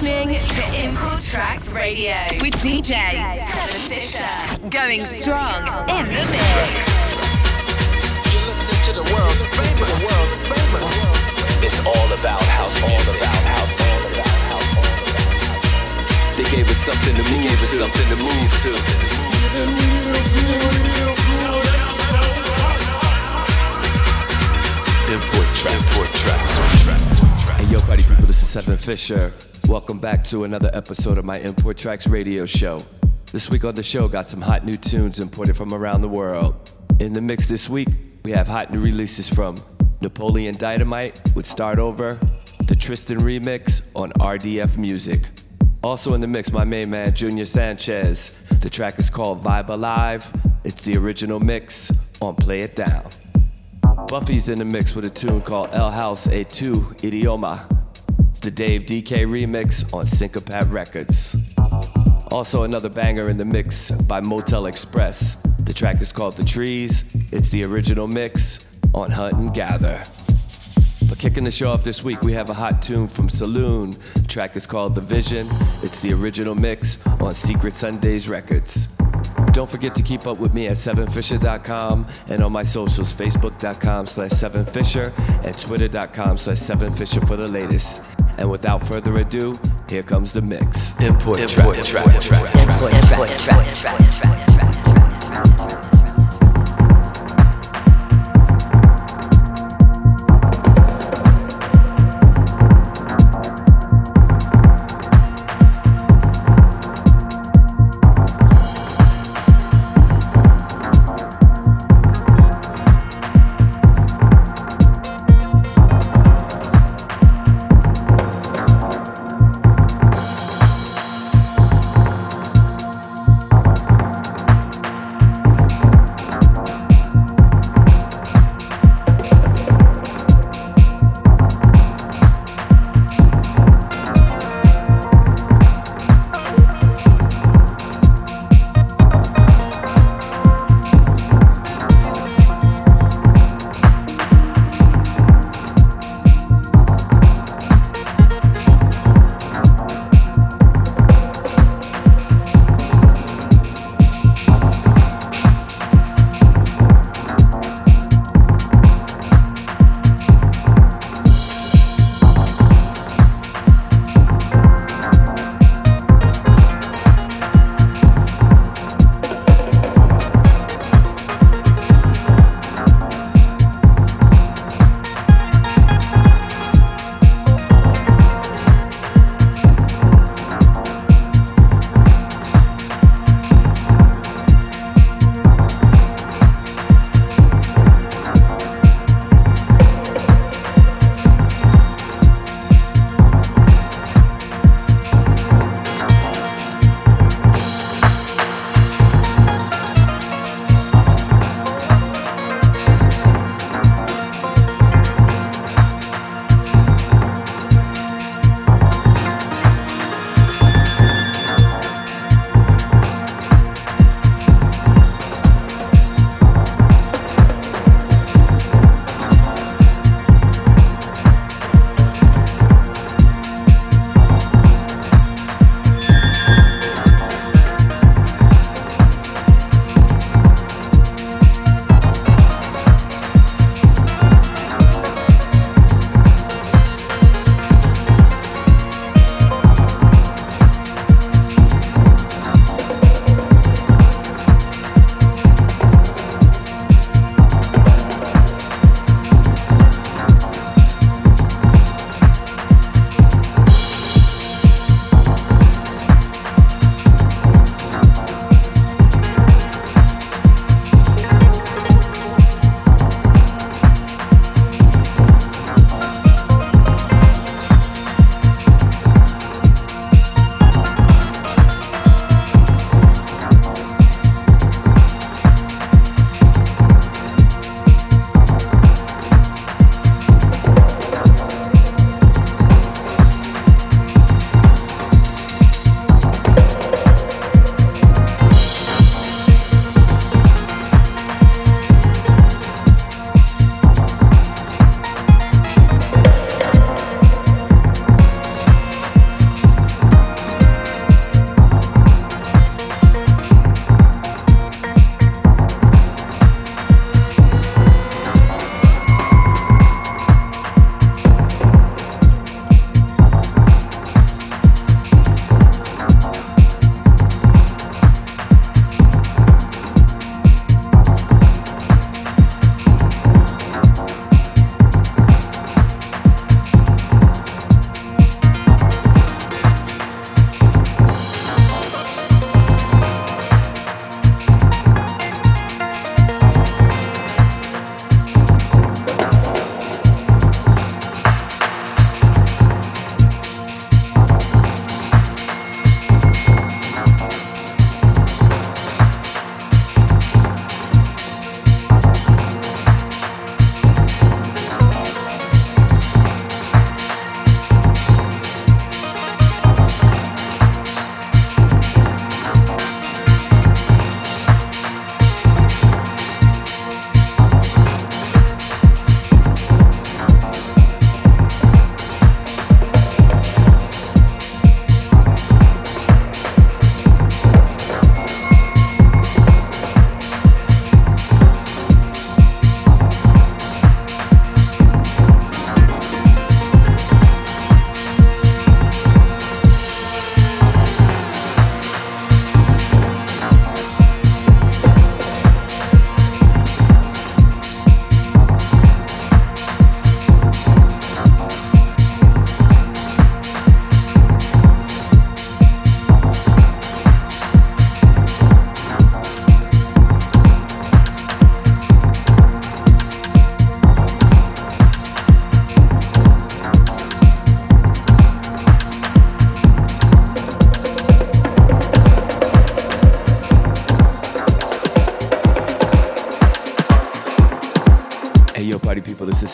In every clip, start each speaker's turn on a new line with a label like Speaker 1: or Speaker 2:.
Speaker 1: listening to Import Tracks Radio with DJ Seven Fisher. Going strong in the mix.
Speaker 2: You're listening to the world's famous. The world's famous.
Speaker 3: It's all about house all. About house, all about house. They gave us something to move gave us something to move to. Import track, import tracks. Yo, party people, this is Seven Fisher. Welcome back to another episode of my Import Tracks radio show. This week on the show, got some hot new tunes imported from around the world. In the mix this week, we have hot new releases from Napoleon Dynamite with Start Over, the Tristan remix on RDF Music. Also in the mix, my main man, Junior Sanchez. The track is called Vibe Alive. It's the original mix on Play It Down. Buffy's in the mix with a tune called El House A2 Idioma. It's the Dave DK remix on Syncopat Records. Also, another banger in the mix by Motel Express. The track is called The Trees. It's the original mix on Hunt and Gather. But kicking the show off this week, we have a hot tune from Saloon. The track is called The Vision. It's the original mix on Secret Sundays Records. Don't forget to keep up with me at 7fisher.com and on my socials, facebook.com slash 7fisher and twitter.com slash 7fisher for the latest. And without further ado, here comes the mix. Import, Import track, track, track, track, Import track, track, track, track, track.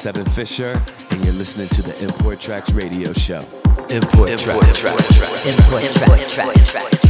Speaker 3: Seven Fisher, and you're listening to the Import Tracks Radio Show.
Speaker 4: Import, Import Tracks. Track. Import Tracks.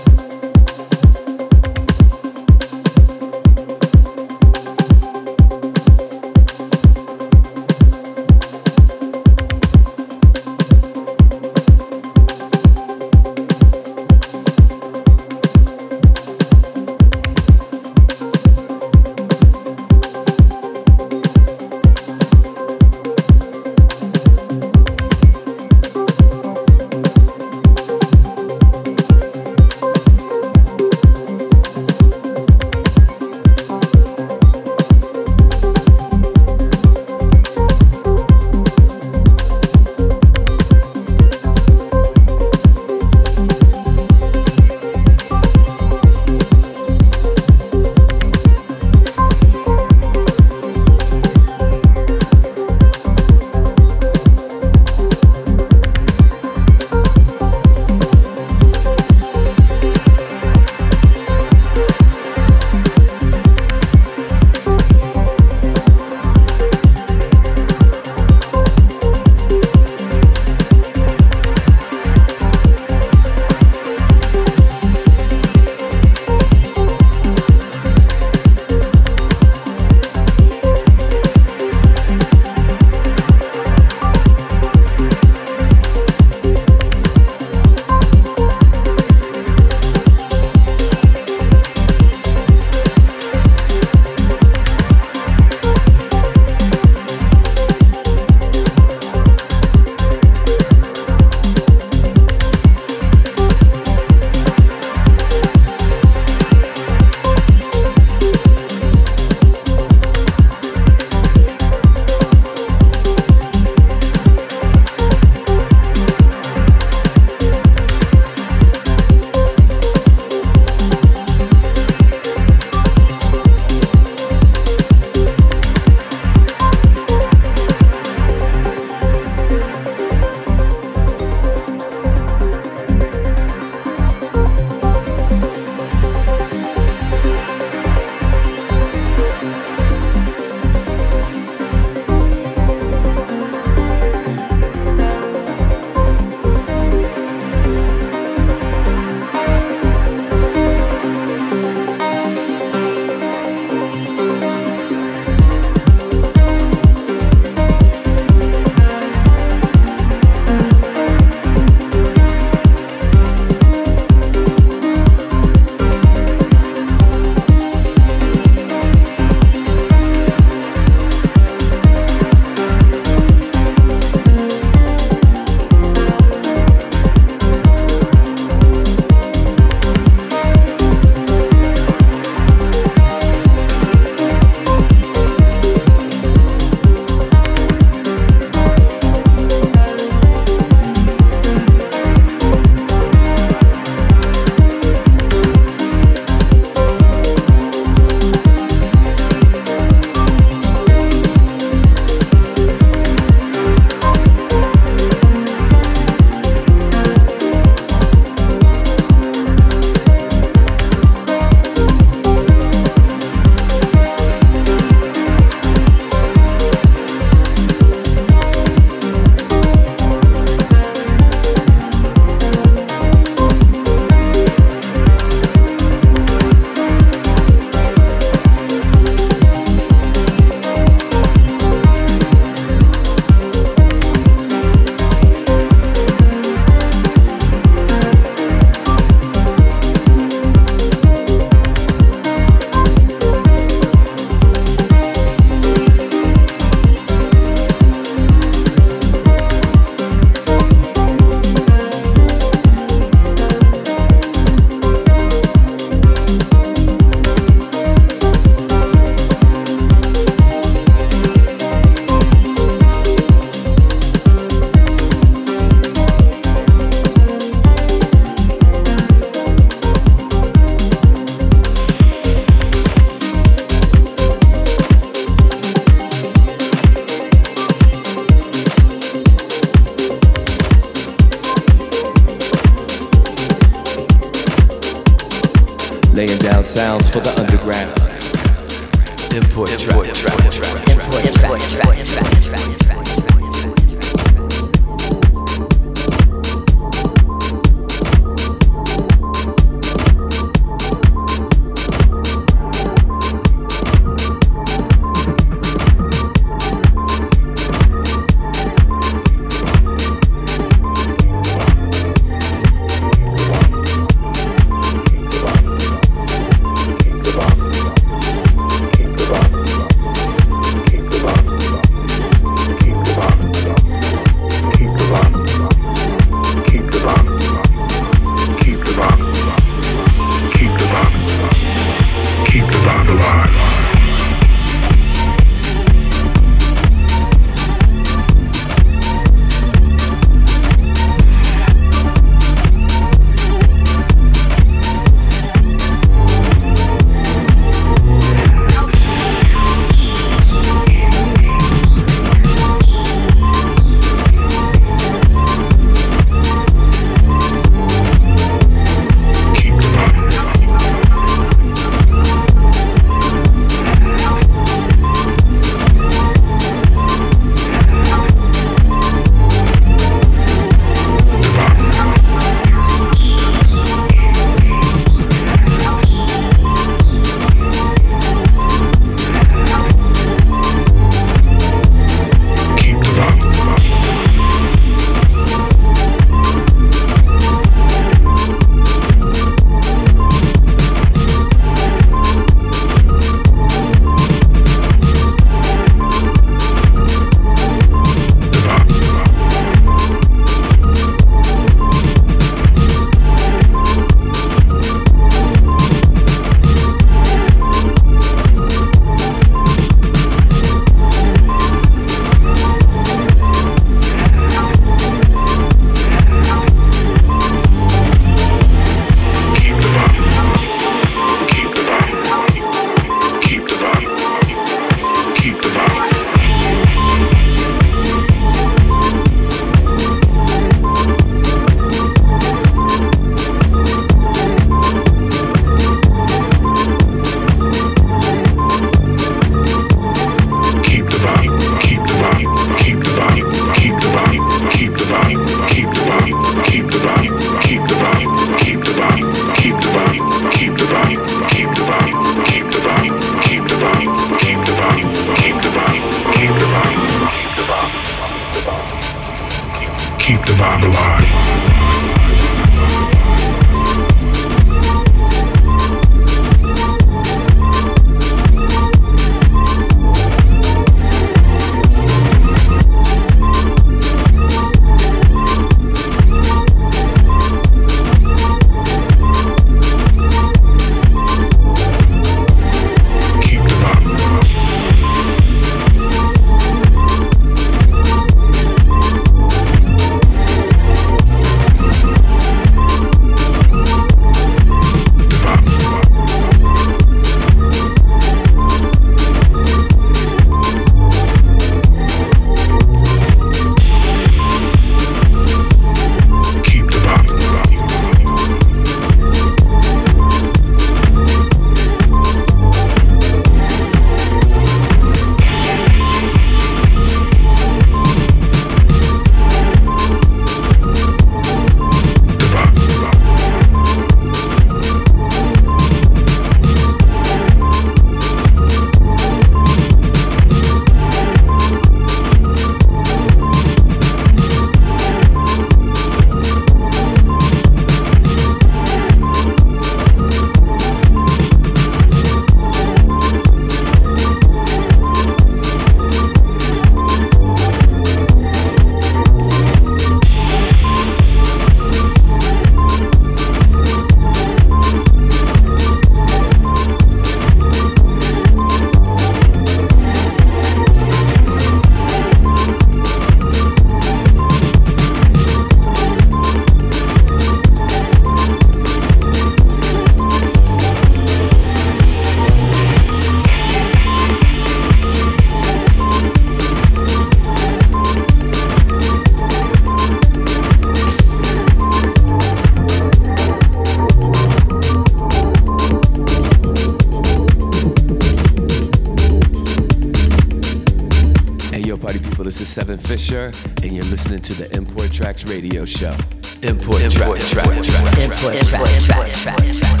Speaker 3: Fisher, and you're listening to the Import Tracks Radio Show.
Speaker 5: Import, Import. Import. Import Track.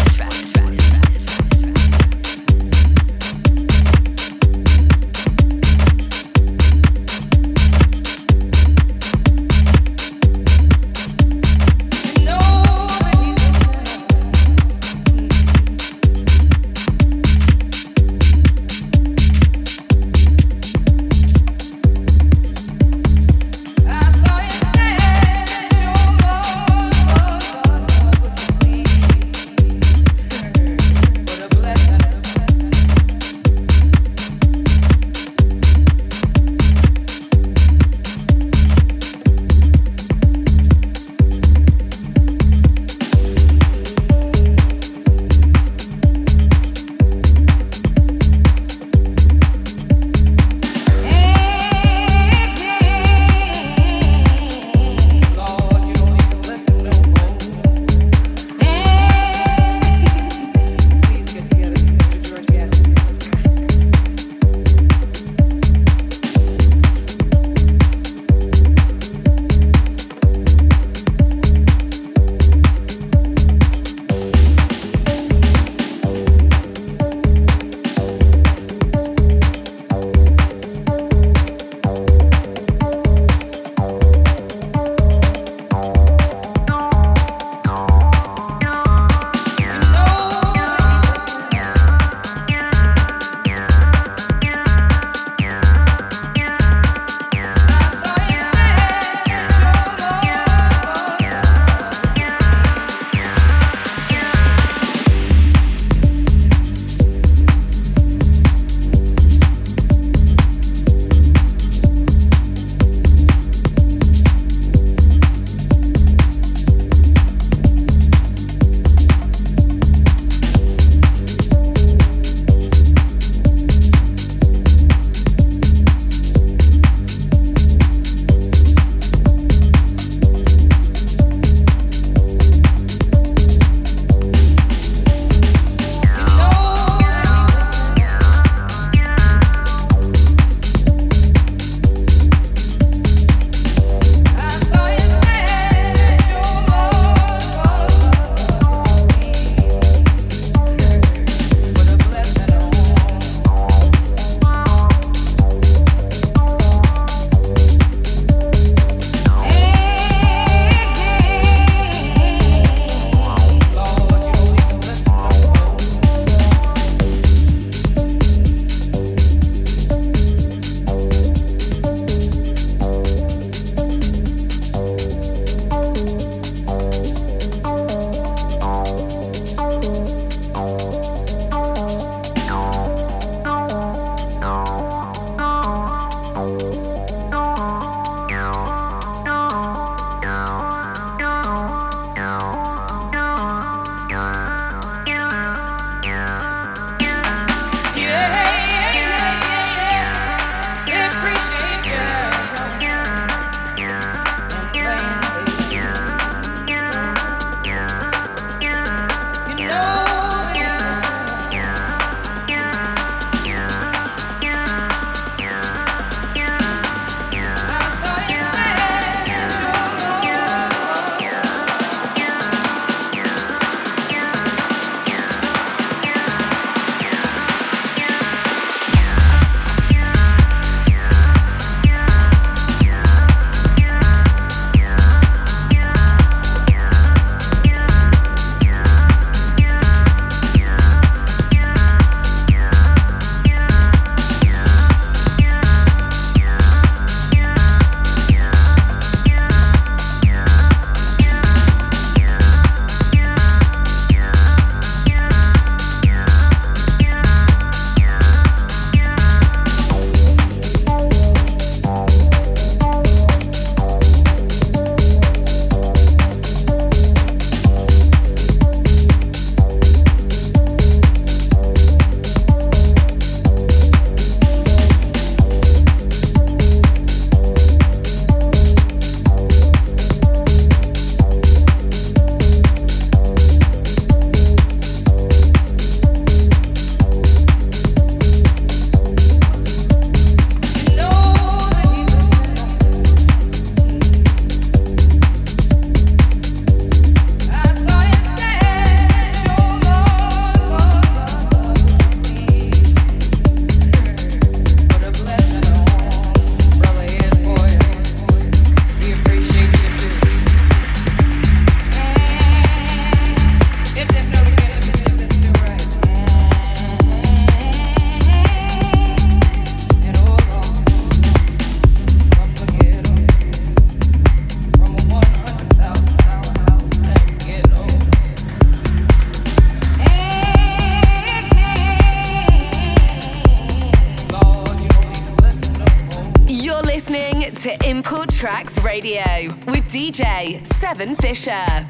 Speaker 1: Kevin Fisher.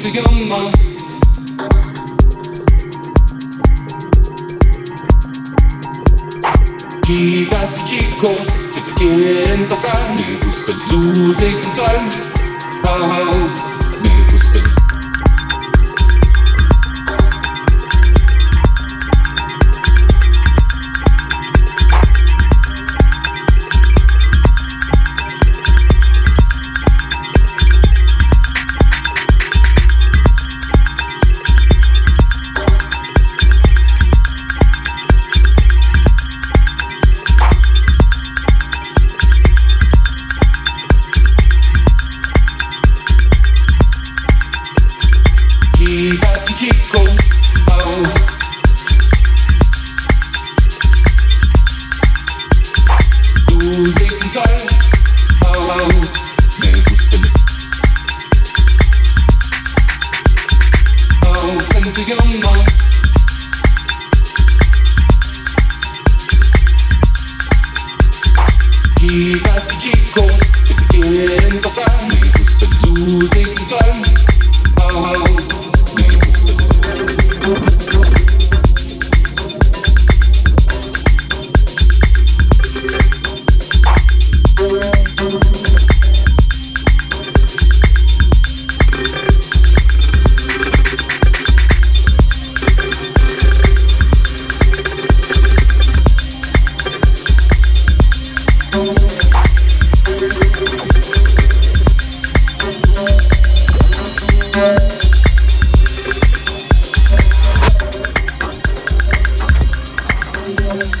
Speaker 1: to gömma
Speaker 6: Chicas y chicos se quieren tocar, me gusta el luz y sensual.
Speaker 7: love.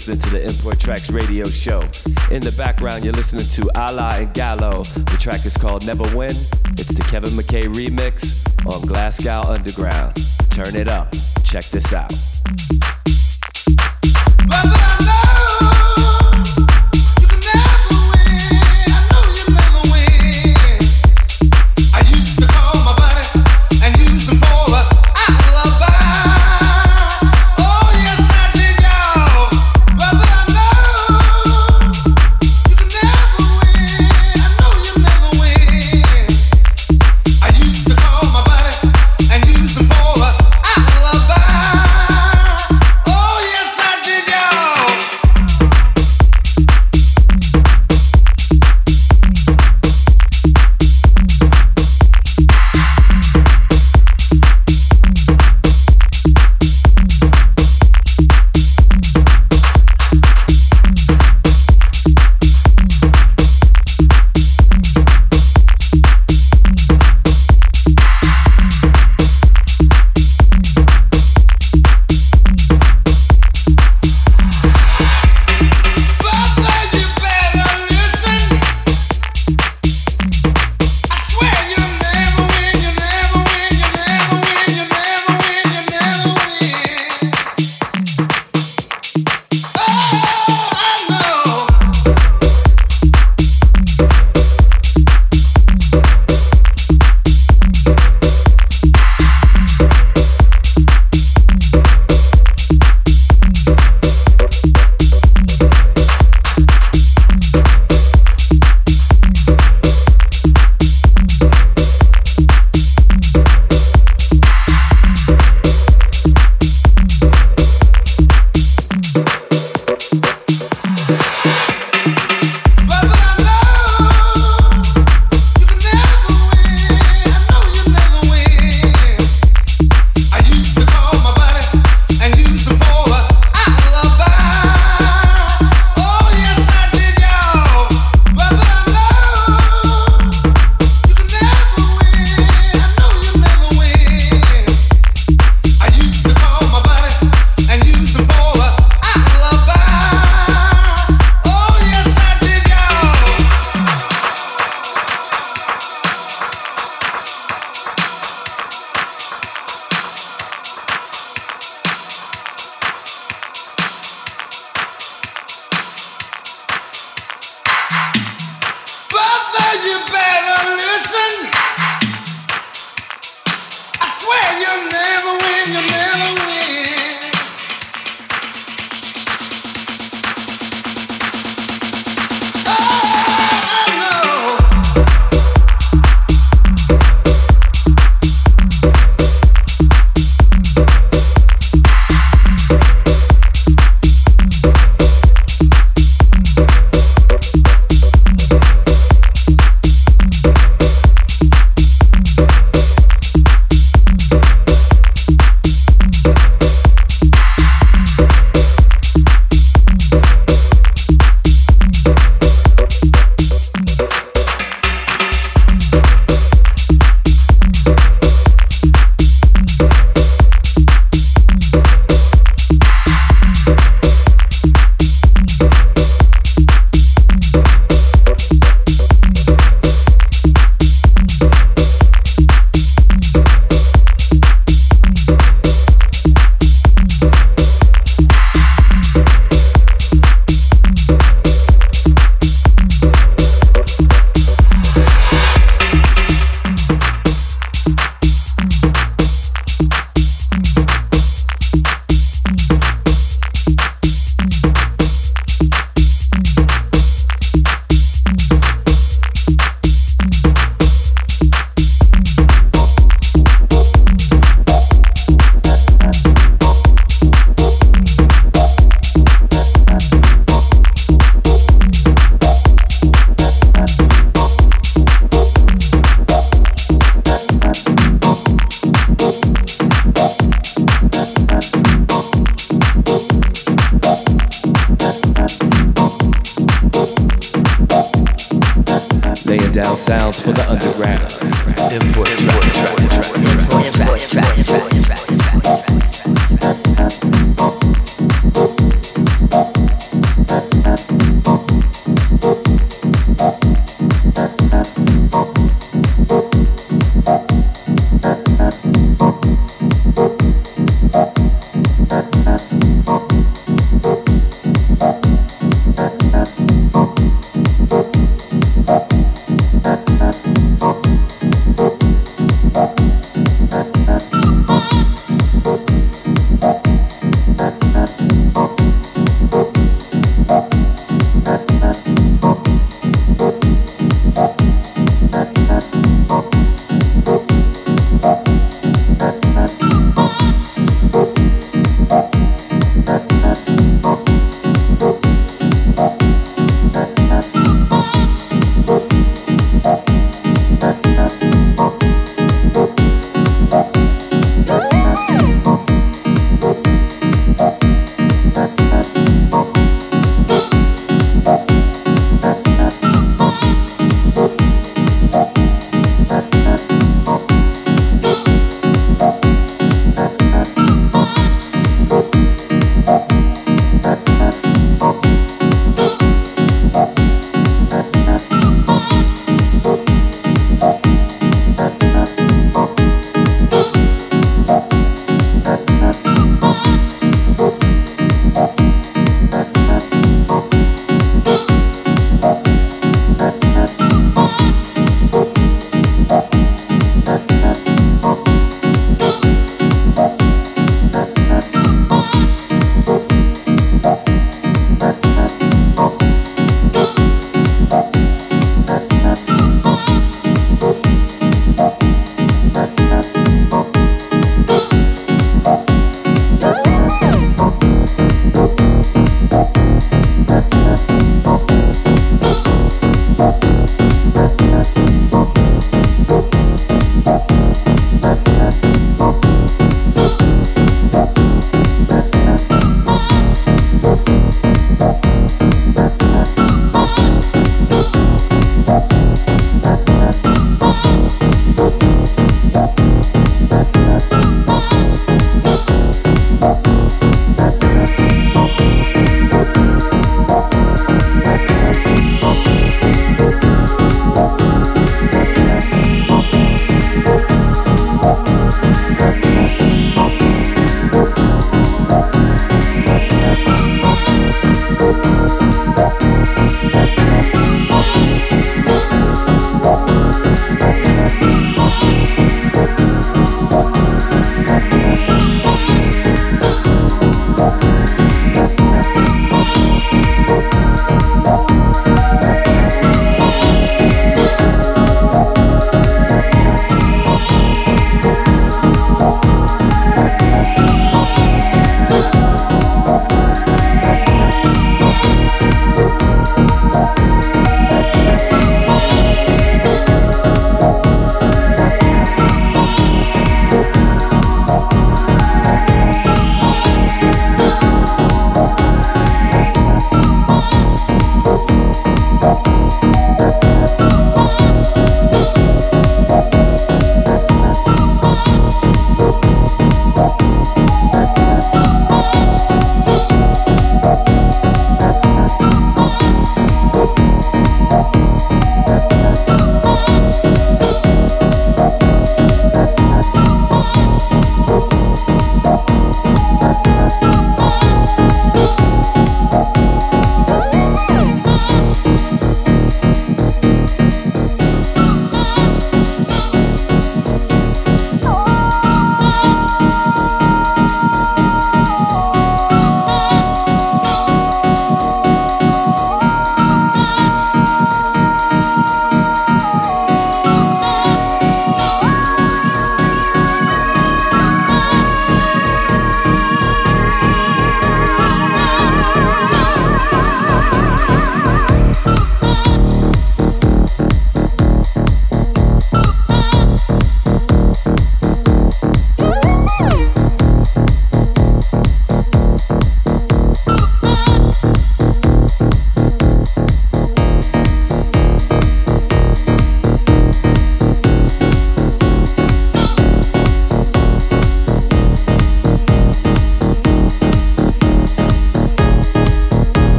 Speaker 7: Listening to the Import Tracks radio show. In the background, you're listening to Alaia and Gallo. The track is called Never Win. It's the Kevin McKay remix on Glasgow Underground. Turn it up. Check this out.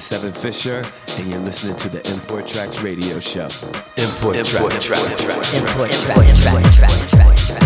Speaker 3: Seven Fisher, and you're listening to the Import Tracks Radio Show.
Speaker 4: Import, Import Tracks. Import, Import Tracks.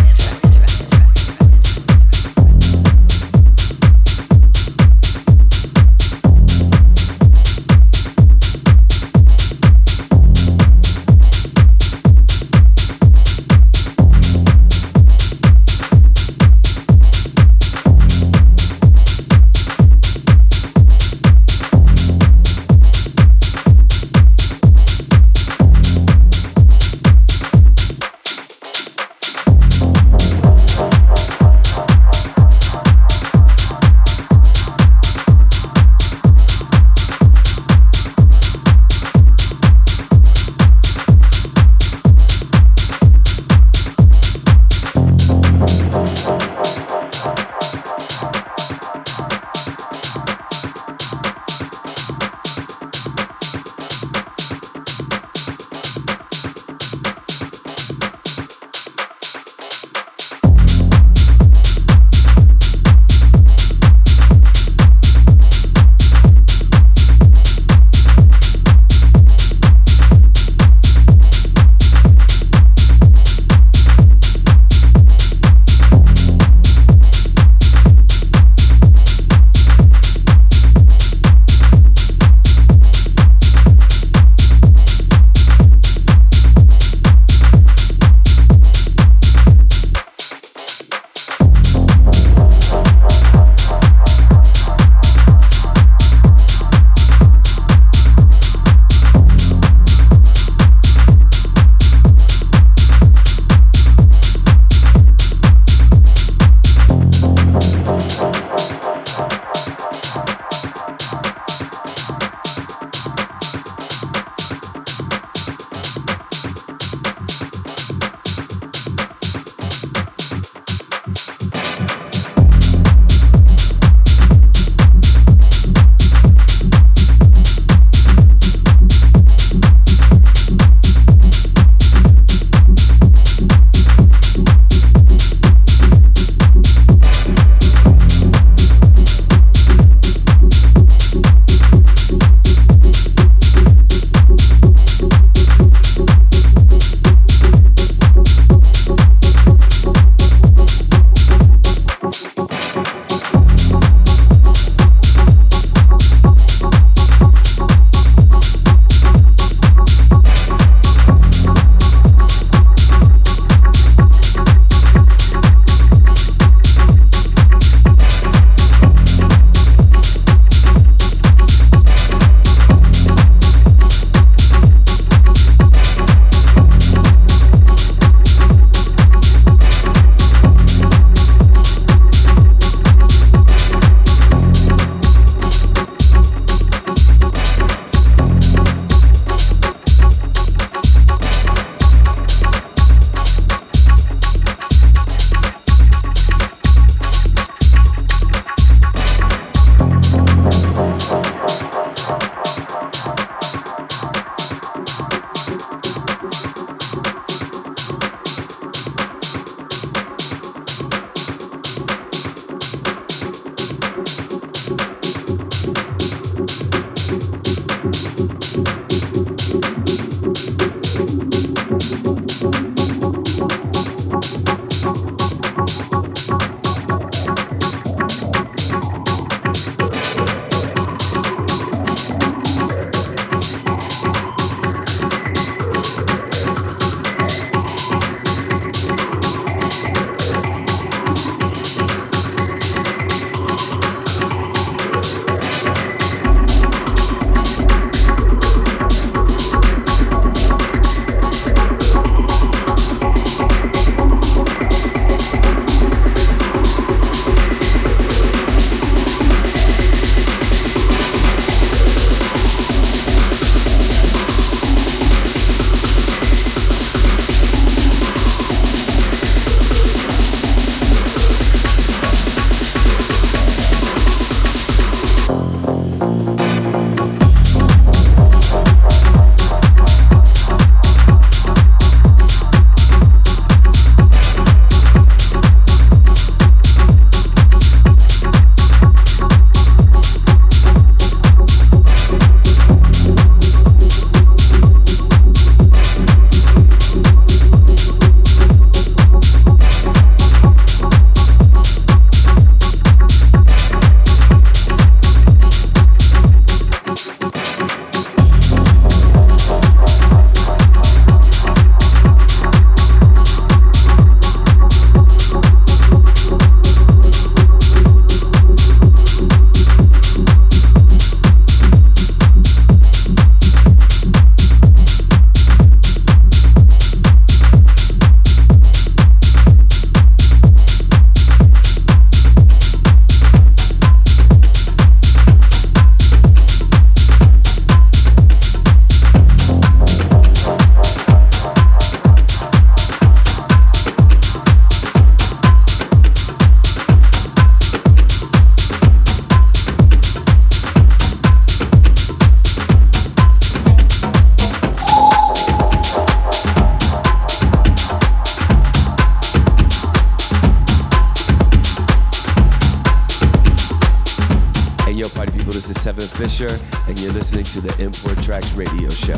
Speaker 3: Fisher, and you're listening to the Import Tracks Radio Show.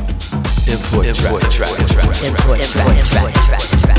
Speaker 4: Import, Import Tracks. Import Tracks.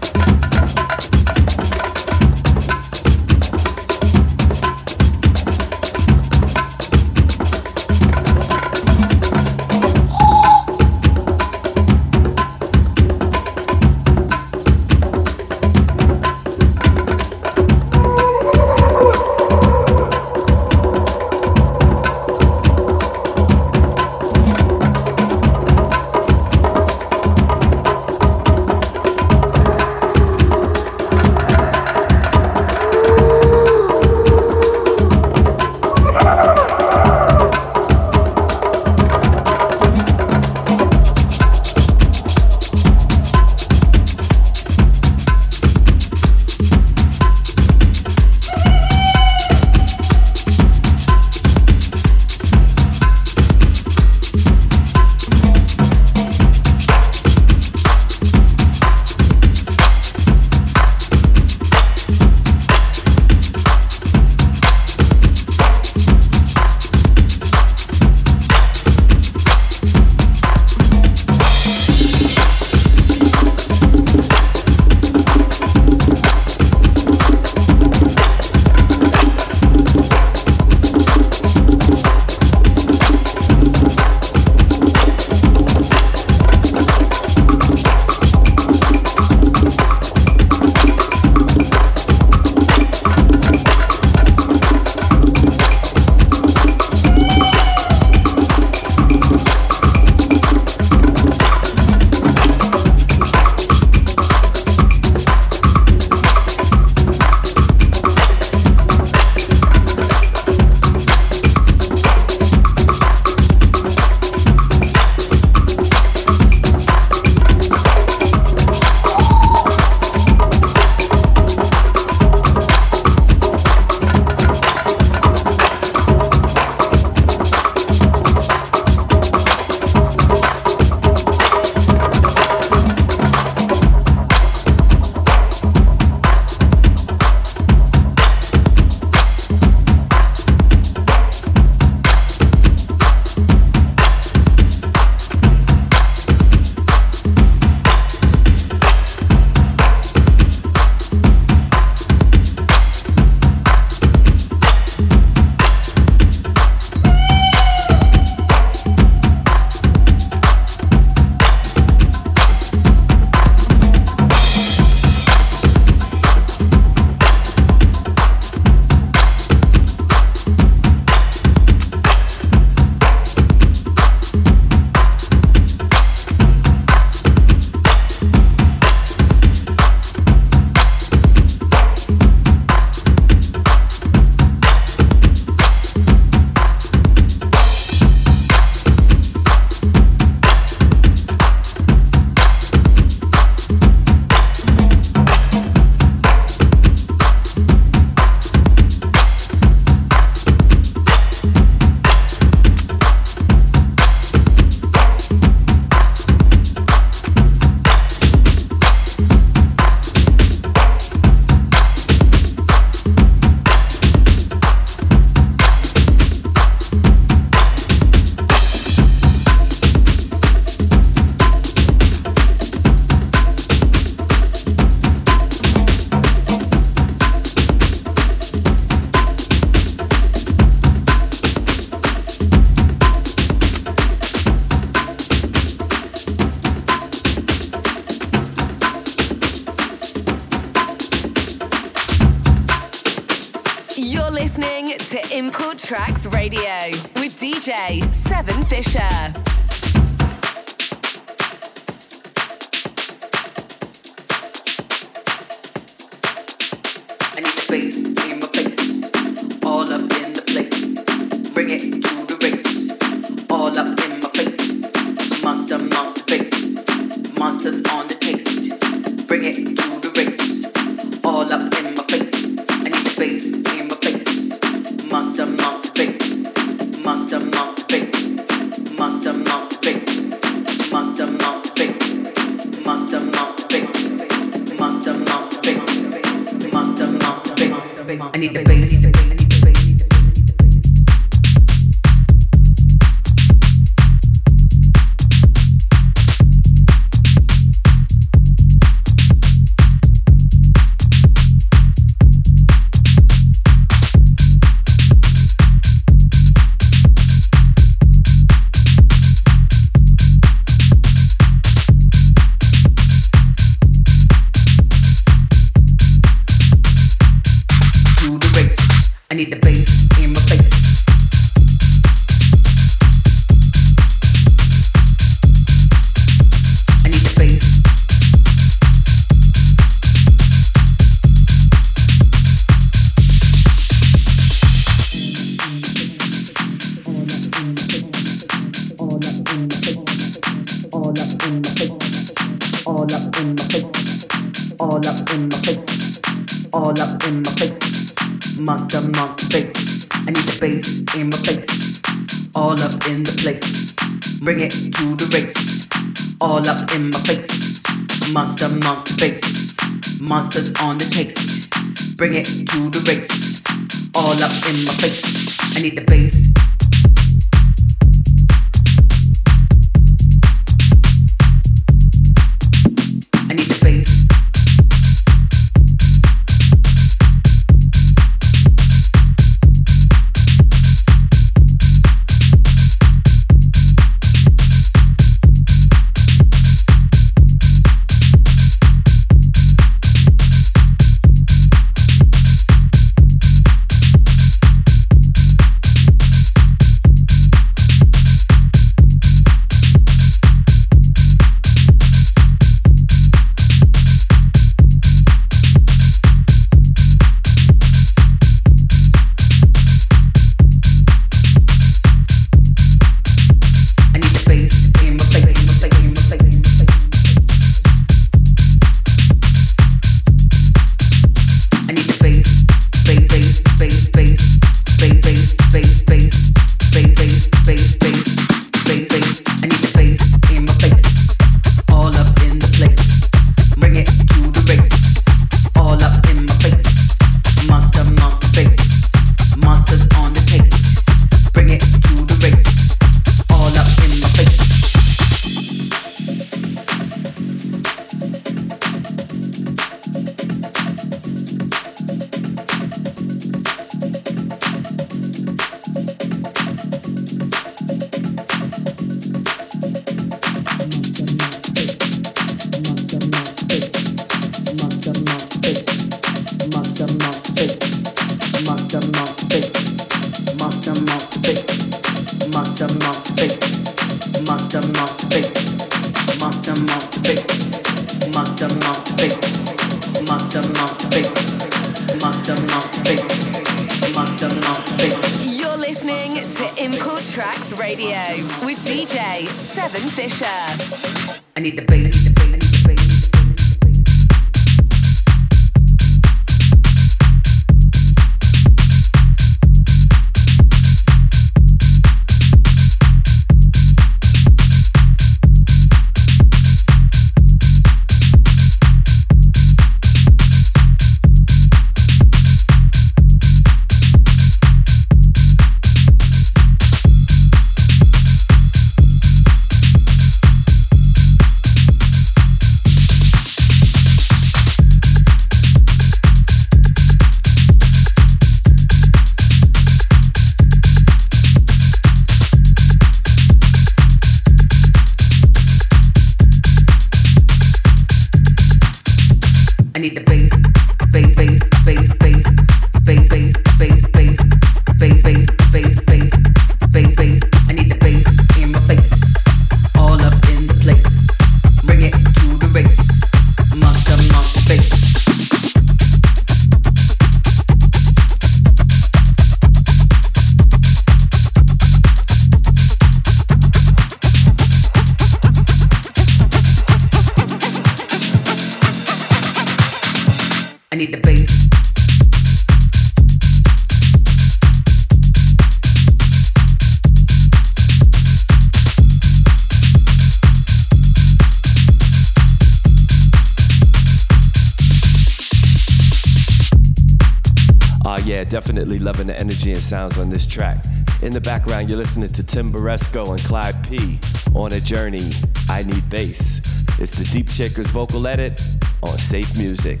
Speaker 3: Loving the energy and sounds on this track. In the background, you're listening to Tim Baresko and Clyde P. on a journey. I need bass. It's the Deep Shakers vocal edit on Safe Music.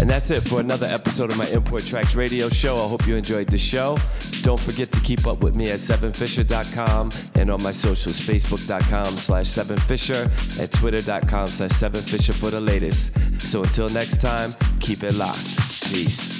Speaker 3: And that's it for another episode of my Import Tracks radio show. I hope you enjoyed the show. Don't forget to keep up with me at 7fisher.com and on my socials, facebook.com slash 7fisher and twitter.com slash 7fisher for the latest. So until next time, keep it locked. Peace.